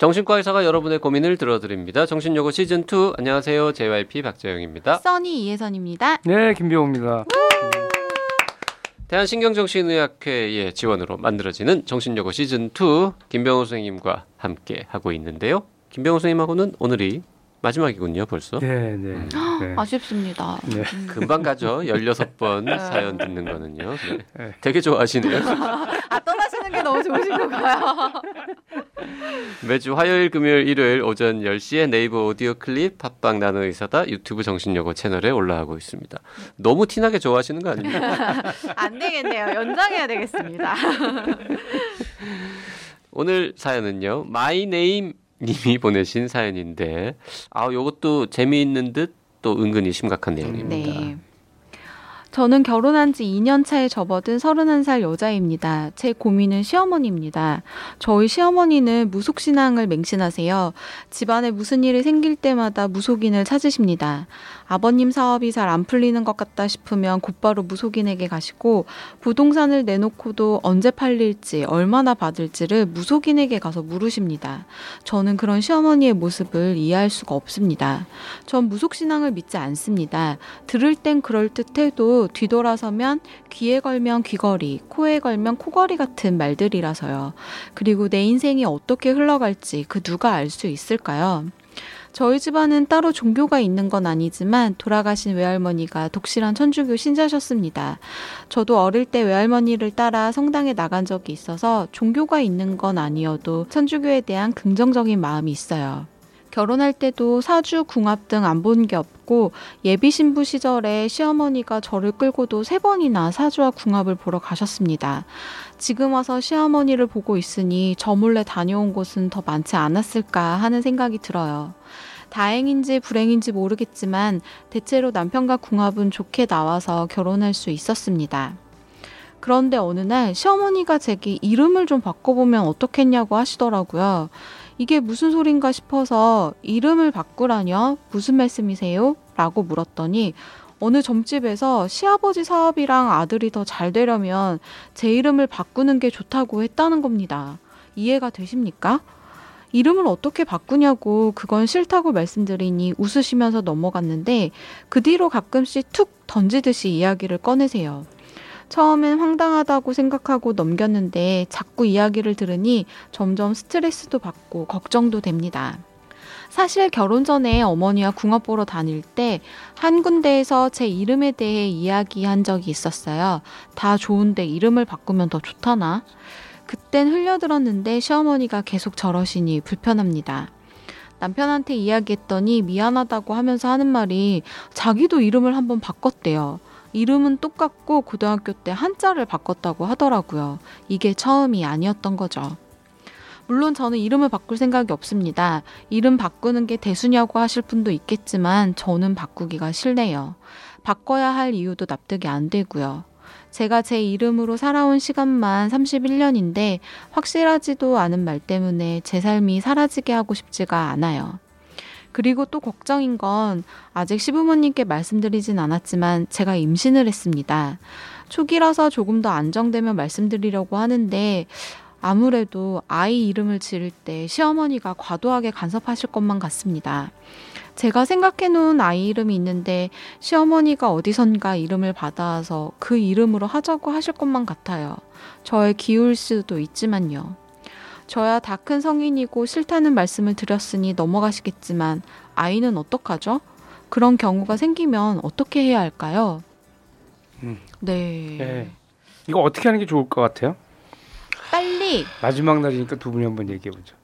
정신과 의사가 여러분의 고민을 들어드립니다. 정신요고 시즌 2 안녕하세요. JYP 박재영입니다. 써니 이혜선입니다. 네, 김병호입니다. 대한신경정신의학회의 지원으로 만들어지는 정신요고 시즌 2 김병호 선생님과 함께 하고 있는데요. 김병호 선생님하고는 오늘이 마지막이군요, 벌써. 네, 네. 네. 아쉽습니다. 네. 금방 가죠. 16번 사연 듣는 거는요. 네. 네. 되게 좋아하시네요. 아 떠나시는 게 너무 좋으신 건가요? 매주 화요일, 금요일, 일요일 오전 10시에 네이버 오디오 클립 팟빵 나는 의사다 유튜브 정신여고 채널에 올라가고 있습니다. 너무 티나게 좋아하시는 거 아닙니까? 안 되겠네요. 연장해야 되겠습니다. 오늘 사연은요. My Name 님이 보내신 사연인데 아, 요것도 재미있는 듯 또 은근히 심각한 내용입니다. 네. 저는 결혼한 지 2년 차에 접어든 31살 여자입니다. 제 고민은 시어머니입니다. 저희 시어머니는 무속신앙을 맹신하세요. 집안에 무슨 일이 생길 때마다 무속인을 찾으십니다. 아버님 사업이 잘 안 풀리는 것 같다 싶으면 곧바로 무속인에게 가시고 부동산을 내놓고도 언제 팔릴지 얼마나 받을지를 무속인에게 가서 물으십니다. 저는 그런 시어머니의 모습을 이해할 수가 없습니다. 전 무속신앙을 믿지 않습니다. 들을 땐 그럴듯해도 뒤돌아서면 귀에 걸면 귀걸이, 코에 걸면 코걸이 같은 말들이라서요. 그리고 내 인생이 어떻게 흘러갈지 그 누가 알 수 있을까요? 저희 집안은 따로 종교가 있는 건 아니지만 돌아가신 외할머니가 독실한 천주교 신자셨습니다. 저도 어릴 때 외할머니를 따라 성당에 나간 적이 있어서 종교가 있는 건 아니어도 천주교에 대한 긍정적인 마음이 있어요. 결혼할 때도 사주, 궁합 등 안 본 게 없고 예비 신부 시절에 시어머니가 저를 끌고도 세 번이나 사주와 궁합을 보러 가셨습니다. 지금 와서 시어머니를 보고 있으니 저 몰래 다녀온 곳은 더 많지 않았을까 하는 생각이 들어요. 다행인지 불행인지 모르겠지만 대체로 남편과 궁합은 좋게 나와서 결혼할 수 있었습니다. 그런데 어느 날 시어머니가 제게 이름을 좀 바꿔보면 어떻겠냐고 하시더라고요. 이게 무슨 소린가 싶어서 이름을 바꾸라뇨? 무슨 말씀이세요? 라고 물었더니 어느 점집에서 시아버지 사업이랑 아들이 더 잘 되려면 제 이름을 바꾸는 게 좋다고 했다는 겁니다. 이해가 되십니까? 이름을 어떻게 바꾸냐고 그건 싫다고 말씀드리니 웃으시면서 넘어갔는데 그 뒤로 가끔씩 툭 던지듯이 이야기를 꺼내세요. 처음엔 황당하다고 생각하고 넘겼는데 자꾸 이야기를 들으니 점점 스트레스도 받고 걱정도 됩니다. 사실 결혼 전에 어머니와 궁합 보러 다닐 때 한 군데에서 제 이름에 대해 이야기한 적이 있었어요. 다 좋은데 이름을 바꾸면 더 좋다나? 그땐 흘려들었는데 시어머니가 계속 저러시니 불편합니다. 남편한테 이야기했더니 미안하다고 하면서 하는 말이 자기도 이름을 한번 바꿨대요. 이름은 똑같고 고등학교 때 한자를 바꿨다고 하더라고요. 이게 처음이 아니었던 거죠. 물론 저는 이름을 바꿀 생각이 없습니다. 이름 바꾸는 게 대수냐고 하실 분도 있겠지만 저는 바꾸기가 싫네요. 바꿔야 할 이유도 납득이 안 되고요. 제가 제 이름으로 살아온 시간만 31년인데 확실하지도 않은 말 때문에 제 삶이 사라지게 하고 싶지가 않아요. 그리고 또 걱정인 건 아직 시부모님께 말씀드리진 않았지만 제가 임신을 했습니다. 초기라서 조금 더 안정되면 말씀드리려고 하는데 아무래도 아이 이름을 지을 때 시어머니가 과도하게 간섭하실 것만 같습니다. 제가 생각해 놓은 아이 이름이 있는데 시어머니가 어디선가 이름을 받아서 그 이름으로 하자고 하실 것만 같아요. 저의 기울 수도 있지만요. 저야 다 큰 성인이고 싫다는 말씀을 드렸으니 넘어가시겠지만 아이는 어떡하죠? 그런 경우가 생기면 어떻게 해야 할까요? 음. 네. 네. 이거 어떻게 하는 게 좋을 것 같아요? 빨리 마지막 날이니까 두 분이 한번 얘기해 보죠.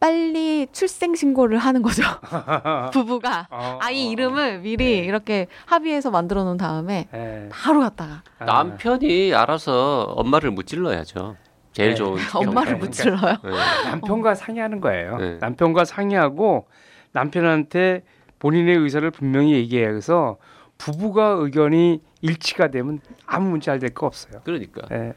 빨리 출생 신고를 하는 거죠. 부부가 어, 아이 어, 이름을 미리 네. 이렇게 합의해서 만들어 놓은 다음에 네. 바로 갔다가 아, 남편이 알아서 엄마를 무찔러야죠. 제일 네. 좋은 엄마를. 무찔러요. 네. 남편과 상의하는 거예요. 네. 남편과 상의하고 남편한테 본인의 의사를 분명히 얘기해서 부부가 의견이 일치가 되면 아무 문제 안 될 거 없어요. 그러니까 예,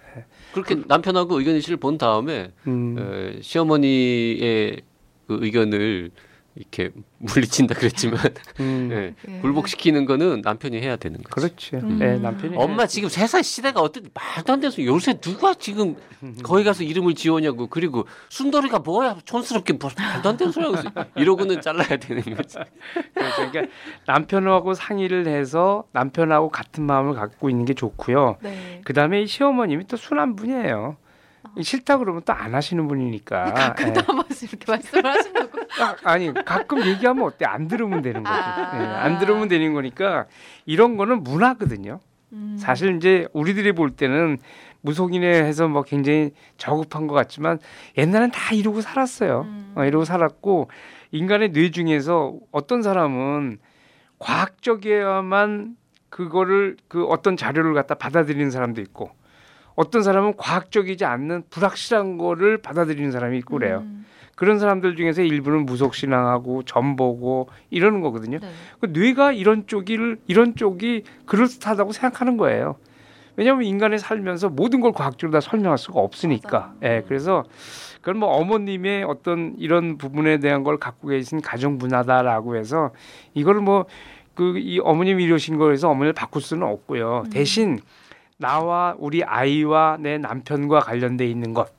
그렇게 남편하고 의견 일치를 본 다음에 음, 어, 시어머니의 그 의견을 이렇게 물리친다 그랬지만 음. 예, 예. 굴복시키는 거는 남편이 해야 되는 거죠. 그렇지. 음. 네, 남편이 엄마 지금 세상 시대가 어떤 말도 안 돼서 요새 누가 지금 거기 가서 이름을 지어냐고 그리고 순돌이가 뭐야 촌스럽게 뭐 말도 안 되는 소리 하고 이러고는 잘라야 되는 거지. 그러니까 남편하고 상의를 해서 남편하고 같은 마음을 갖고 있는 게 좋고요. 네. 그 다음에 이 시어머님이 또 순한 분이에요. 싫다 그러면 또 안 하시는 분이니까. 가끔 예. 한 번씩 이렇게 말씀을 하신다고. 아, 아니 가끔 얘기하면 어때? 안 들으면 되는 거지. 아. 예, 안 들으면 되는 거니까 이런 거는 문화거든요. 음. 사실 이제 우리들이 볼 때는 무속인에 해서 뭐 굉장히 저급한 것 같지만 옛날엔 다 이러고 살았어요. 음. 어, 이러고 살았고 인간의 뇌 중에서 어떤 사람은 과학적이어야만 그거를 그 어떤 자료를 갖다 받아들이는 사람도 있고 어떤 사람은 과학적이지 않는 불확실한 거를 받아들이는 사람이 있고 그래요. 음. 그런 사람들 중에서 일부는 무속 신앙하고 점 보고 이러는 거거든요. 네. 그 뇌가 이런 쪽을 이런 쪽이 그럴듯하다고 생각하는 거예요. 왜냐하면 인간이 살면서 모든 걸 과학적으로 다 설명할 수가 없으니까. 맞아요. 예, 그래서 그건 뭐 어머님의 어떤 이런 부분에 대한 걸 갖고 계신 가정 문화다라고 해서 이걸 뭐 그 이 어머님이 이러신 거에서 어머니를 바꿀 수는 없고요. 음. 대신 나와 우리 아이와 내 남편과 관련돼 있는 것.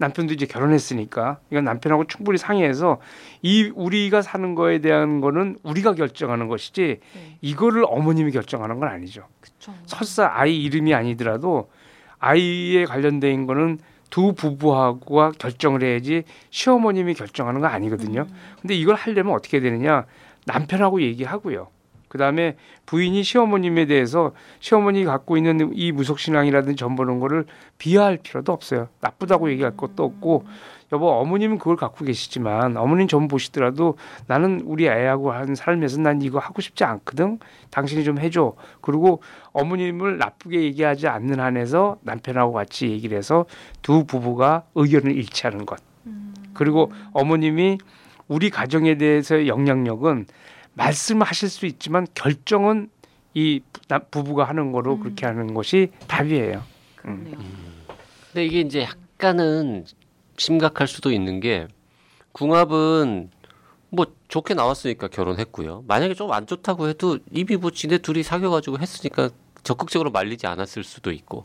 남편도 이제 결혼했으니까 이건 남편하고 충분히 상의해서 이 우리가 사는 거에 대한 거는 우리가 결정하는 것이지 네. 이거를 어머님이 결정하는 건 아니죠. 그쵸. 설사 아이 이름이 아니더라도 아이에 관련된 거는 두 부부하고가 결정을 해야지 시어머님이 결정하는 거 아니거든요. 음. 근데 이걸 하려면 어떻게 되느냐 남편하고 얘기하고요. 그 다음에 부인이 시어머님에 대해서 시어머니 갖고 있는 이 무속 신앙이라든지 전보는 거를 비하할 필요도 없어요. 나쁘다고 얘기할 것도 없고 여보 어머님은 그걸 갖고 계시지만 어머님 전 보시더라도 나는 우리 애하고 한 삶에서 난 이거 하고 싶지 않거든. 당신이 좀 해줘. 그리고 어머님을 나쁘게 얘기하지 않는 한에서 남편하고 같이 얘기를 해서 두 부부가 의견을 일치하는 것. 음. 그리고 어머님이 우리 가정에 대해서의 영향력은 말씀하실 수 있지만 결정은 이 부- 부부가 하는 거로 음. 그렇게 하는 것이 답이에요. 그러네요. 근데 이게 이제 약간은 심각할 수도 있는 게 궁합은 뭐 좋게 나왔으니까 결혼했고요. 만약에 좀 안 좋다고 해도 이미 뭐 지네 둘이 사귀어가지고 했으니까 적극적으로 말리지 않았을 수도 있고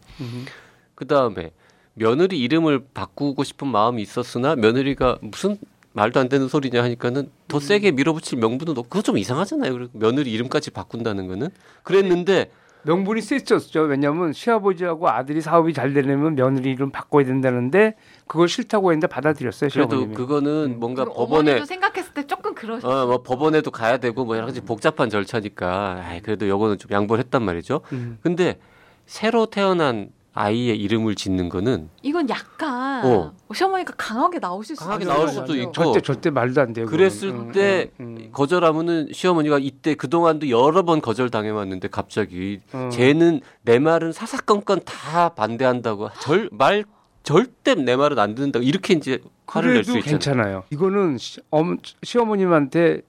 그 다음에 며느리 이름을 바꾸고 싶은 마음이 있었으나 며느리가 무슨 말도 안 되는 소리냐 하니까는 더 세게 밀어붙일 명분은 없고 그거 좀 이상하잖아요. 그리고 며느리 이름까지 바꾼다는 거는 그랬는데 명분이 셌었죠. 왜냐하면 시아버지하고 아들이 사업이 잘 되려면 며느리 이름 바꿔야 된다는데 그걸 싫다고 했는데 받아들였어요. 그래도 시어머님이. 그거는 음. 뭔가 법원에 생각했을 때 조금 그러셨어요. 어, 뭐 법원에도 가야 되고 뭐 여러 가지 복잡한 절차니까 아이, 그래도 요거는 좀 양보를 했단 말이죠. 음. 근데 새로 태어난 아이의 이름을 짓는 거는 이건 약간 어. 시어머니가 강하게 나오실 수도 강하게 나올 것 수도. 있고. 절대 절대 말도 안 돼요. 그랬을 그거는. 때 음, 음, 거절하면은 시어머니가 이때 그 동안도 여러 번 거절 당해왔는데 갑자기 음. 쟤는 내 말은 사사건건 다 반대한다고 절 말 절대 내 말은 안 듣는다고 이렇게 이제 화를 낼 수 있잖아요. 괜찮아요. 이거는 시, 엄, 시어머님한테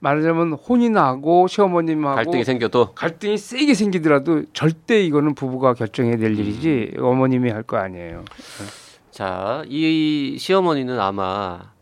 말하자면 혼이 나고 시어머님하고 갈등이 생겨도 갈등이 세게 생기더라도 절대 이거는 부부가 결정해야 될 일이지 음. 어머님이 할 거 아니에요. 자, 이 시어머니는 아마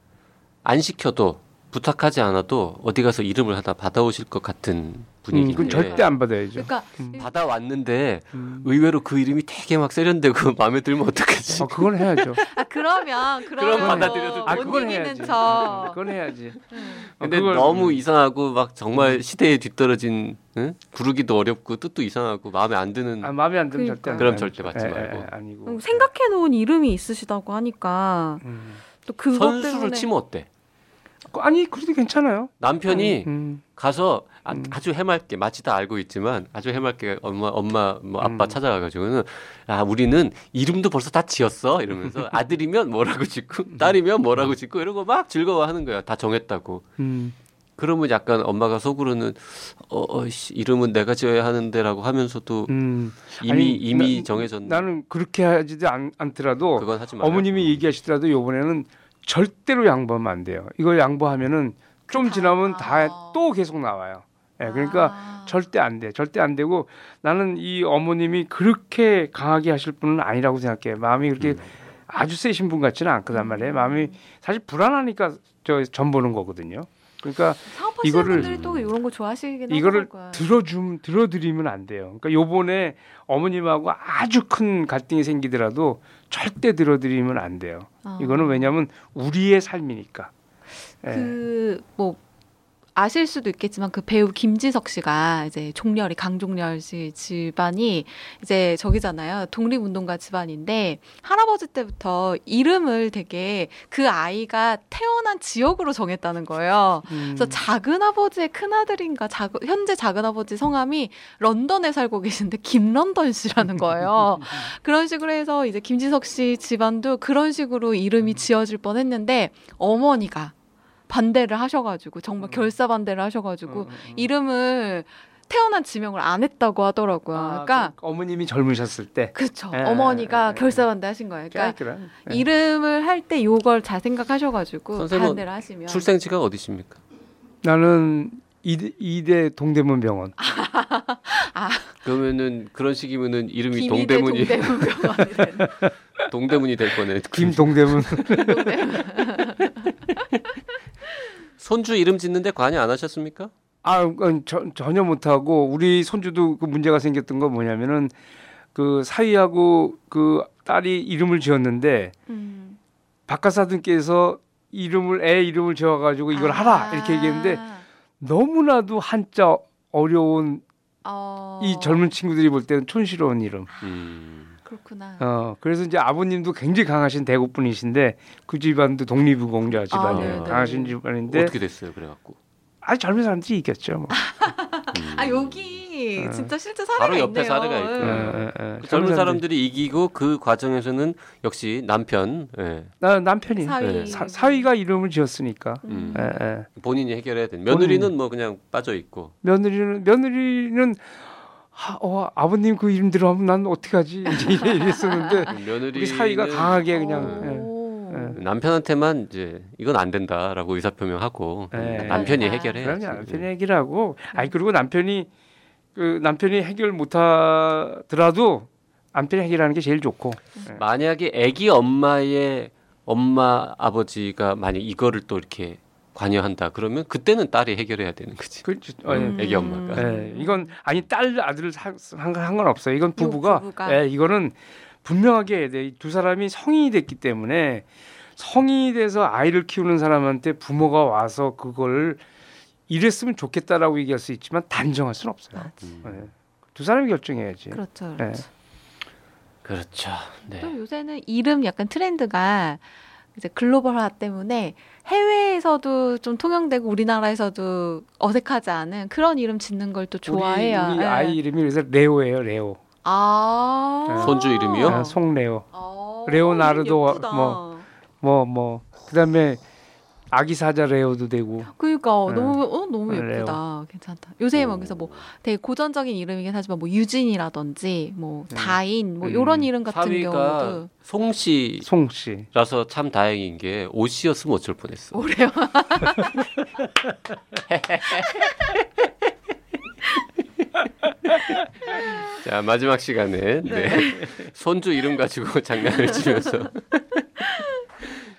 안 시켜도 부탁하지 않아도 어디 가서 이름을 하나 받아오실 것 같은 음, 분위기인데 그건 절대 안 받아야죠. 그러니까 받아왔는데 음. 의외로 그 이름이 되게 막 세련되고 마음에 들면 어떡하지? 아, 그건 해야죠. 아 그러면 그러면 그럼 받아들여도 뭐 아, 이기는 해야지. 척. 그건 해야지. 음. 근데 그걸- 너무 음. 이상하고 막 정말 시대에 뒤떨어진 응? 부르기도 어렵고 뜻도 이상하고 마음에 안 드는 아, 마음에 안 들면 절대 안 그럼. 절대 받지 예, 말고. 예, 아니고. 음, 생각해 놓은 이름이 있으시다고 하니까 음. 또 그것 선수를 때문에 치면 어때? 아니 그래도 괜찮아요. 남편이 음. 가서 아, 음. 주 해맑게 마치 다 알고 있지만 아주 해맑게 엄마 엄마 뭐 아빠 음. 찾아가가지고는 아 우리는 이름도 벌써 다 지었어 이러면서 아들이면 뭐라고 짓고 딸이면 뭐라고 짓고 이러고 막 즐거워하는 거야 다 정했다고 음. 그러면 약간 엄마가 속으로는 어, 어 씨, 이름은 내가 지어야 하는데라고 하면서도 음. 이미 아니, 이미 나- 정해졌는 나는 그렇게 하지도 않, 않더라도 하지 어머님이 얘기하시더라도 요번에는 절대로 양보하면 안 돼요. 이걸 양보하면은 좀 다- 지나면 다 또 계속 나와요. 예, 그러니까 아. 절대 안 돼. 절대 안 되고 나는 이 어머님이 그렇게 강하게 하실 분은 아니라고 생각해. 마음이 그렇게 음. 아주 세신 분 같지는 않거든 말이에요. 마음이 사실 불안하니까 저 전 보는 거거든요. 그러니까 사업하시는 이거를- 분들이 또 이런 거 좋아하시긴 이거를. 들어줌 들어드리면 안 돼요. 그러니까 요번에 어머님하고 아주 큰 갈등이 생기더라도 절대 들어드리면 안 돼요. 아. 이거는 왜냐하면 우리의 삶이니까. 예. 그뭐 아실 수도 있겠지만 그 배우 김지석 씨가 이제 종렬이 강종렬 씨 집안이 이제 저기잖아요 독립운동가 집안인데 할아버지 때부터 이름을 되게 그 아이가 태어난 지역으로 정했다는 거예요. 음. 그래서 작은 아버지의 큰 아들인가 작은- 현재 작은 아버지 성함이 런던에 살고 계신데 김런던 씨라는 거예요. 그런 식으로 해서 이제 김지석 씨 집안도 그런 식으로 이름이 지어질 뻔했는데 어머니가 반대를 하셔가지고 정말 음. 결사 반대를 하셔가지고 음, 음, 음. 이름을 태어난 지명을 안 했다고 하더라고요. 아, 그러니까 그 어머님이 젊으셨을 때. 예, 어머니가 예, 결사 반대 하신 거예요. 그러니까 그러니까 이름을 할 때 요걸 잘 생각하셔가지고 선생님은 반대를 하시면 출생지가 어디십니까? 나는 이대, 이대 동대문 병원. 그러면은 그런 식이면은 이름이 동대문이 동대문병원이 되는 동대문이 될 거네. 김동대문. 동대문. 손주 이름 짓는데 관여 안 하셨습니까? 아, 저, 전혀 못하고 우리 손주도 그 문제가 생겼던 건 뭐냐면은 그 사위하고 그 딸이 이름을 지었는데 음. 박가사분께서 이름을 애 이름을 지어가지고 이걸 하라 이렇게 얘기했는데 아. 너무나도 한자 어려운 어. 이 젊은 친구들이 볼 때는 촌스러운 이름. 음. 그렇구나. 어 그래서 이제 아버님도 굉장히 강하신 대구 분이신데 그 집안도 독립유공자 집안이에요. 네, 네. 강하신 집안인데 어떻게 됐어요? 그래갖고. 아주 젊은 사람들이 이겼죠. 뭐. 음. 아 여기 어. 진짜 실제 사례가 바로 옆에 있네요. 사례가 있구나. 예. 예, 예, 예. 그 젊은 사람들이 이기고 그 과정에서는 역시 남편 예. 나 남편이 사위. 네. 사, 사위가 이름을 지었으니까. 음. 예, 예. 본인이 해결해야 되는. 며느리는 뭐 그냥 빠져 있고. 며느리는 며느리는 아, 어, 아버님 그 이름 들어가면 난 어떻게 하지 이제 이랬었는데 며느리 사위가 강하게 그냥 오. 예, 예. 남편한테만 이제 이건 안 된다라고 의사 표명하고 네. 남편이 그러니까. 해결해. 그럼요 남편이 해결하고 아니 그리고 남편이 그 남편이 해결 못 하더라도 남편이 해결하는 게 제일 좋고 만약에 아기 엄마의 엄마 아버지가 만약 이거를 또 이렇게 관여한다 그러면 그때는 딸이 해결해야 되는 거지. 그 어, 예. 음. 애기 엄마가. 예, 이건 아니 딸 아들 상관 없어요. 이건 부부가, 부부가. 예, 이거는 분명하게. 두 사람이 성인이 됐기 때문에 성인이 돼서 아이를 키우는 사람한테 부모가 와서 그걸 이랬으면 좋겠다라고 얘기할 수 있지만 단정할 수는 없어요. 음. 예. 두 사람이 결정해야지. 그렇죠. 예. 그렇죠. 그렇죠. 네. 또 요새는 이름 약간 트렌드가 이제 글로벌화 때문에 해외에서도 좀 통용되고 우리나라에서도 어색하지 않은 그런 이름 짓는 걸 또 좋아해요. 우리, 우리 예. 아이 이름이 그래서 레오예요. 레오. 아 손주 이름이요? 아, 송레오. 아, 레오나르도 예쁘다. 뭐. 뭐 뭐. 그다음에 아기 사자 레오도 되고. 그러니까 네. 너무 어 너무 네, 예쁘다. 괜찮다. 요새 막 오. 그래서 뭐 되게 고전적인 이름이긴 하지만 뭐 유진이라든지 뭐 네. 다인 뭐 음. 요런 이름 같은 사위가 경우도 송 씨라서 송 씨. 참 다행인 게 오씨였으면 어쩔 뻔했어. 오래요. 자 마지막 시간에 네. 손주 이름 가지고 장난을 치면서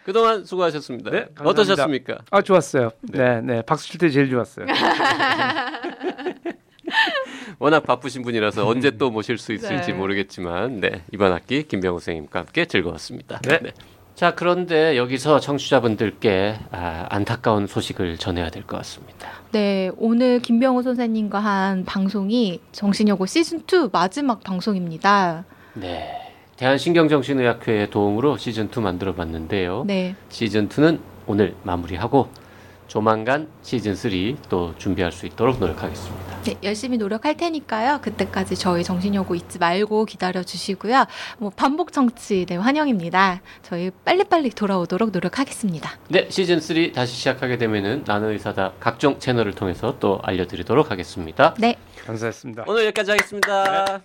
그동안 수고하셨습니다. 네, 감사합니다. 어떠셨습니까? 아 좋았어요. 네, 네. 박수 칠 때 제일 좋았어요. 워낙 바쁘신 분이라서 언제 또 모실 수 있을지 네. 모르겠지만 네, 이번 학기 김병호 선생님과 함께 즐거웠습니다. 네. 자 그런데 여기서 청취자분들께 아, 안타까운 소식을 전해야 될 것 같습니다. 네, 오늘 김병호 선생님과 한 방송이 정신여고 시즌 2 마지막 방송입니다. 네. 대한신경정신의학회의 도움으로 시즌 2 만들어 봤는데요. 네. 시즌 2는 오늘 마무리하고 조만간 시즌 3 또 준비할 수 있도록 노력하겠습니다. 네, 열심히 노력할 테니까요. 그때까지 저희 정신여고 잊지 말고 기다려 주시고요. 뭐 반복 청취 네, 환영입니다. 저희 빨리빨리 돌아오도록 노력하겠습니다. 네, 시즌 3 다시 시작하게 되면은 나는 의사다 각종 채널을 통해서 또 알려드리도록 하겠습니다. 네. 감사했습니다. 오늘 여기까지 하겠습니다.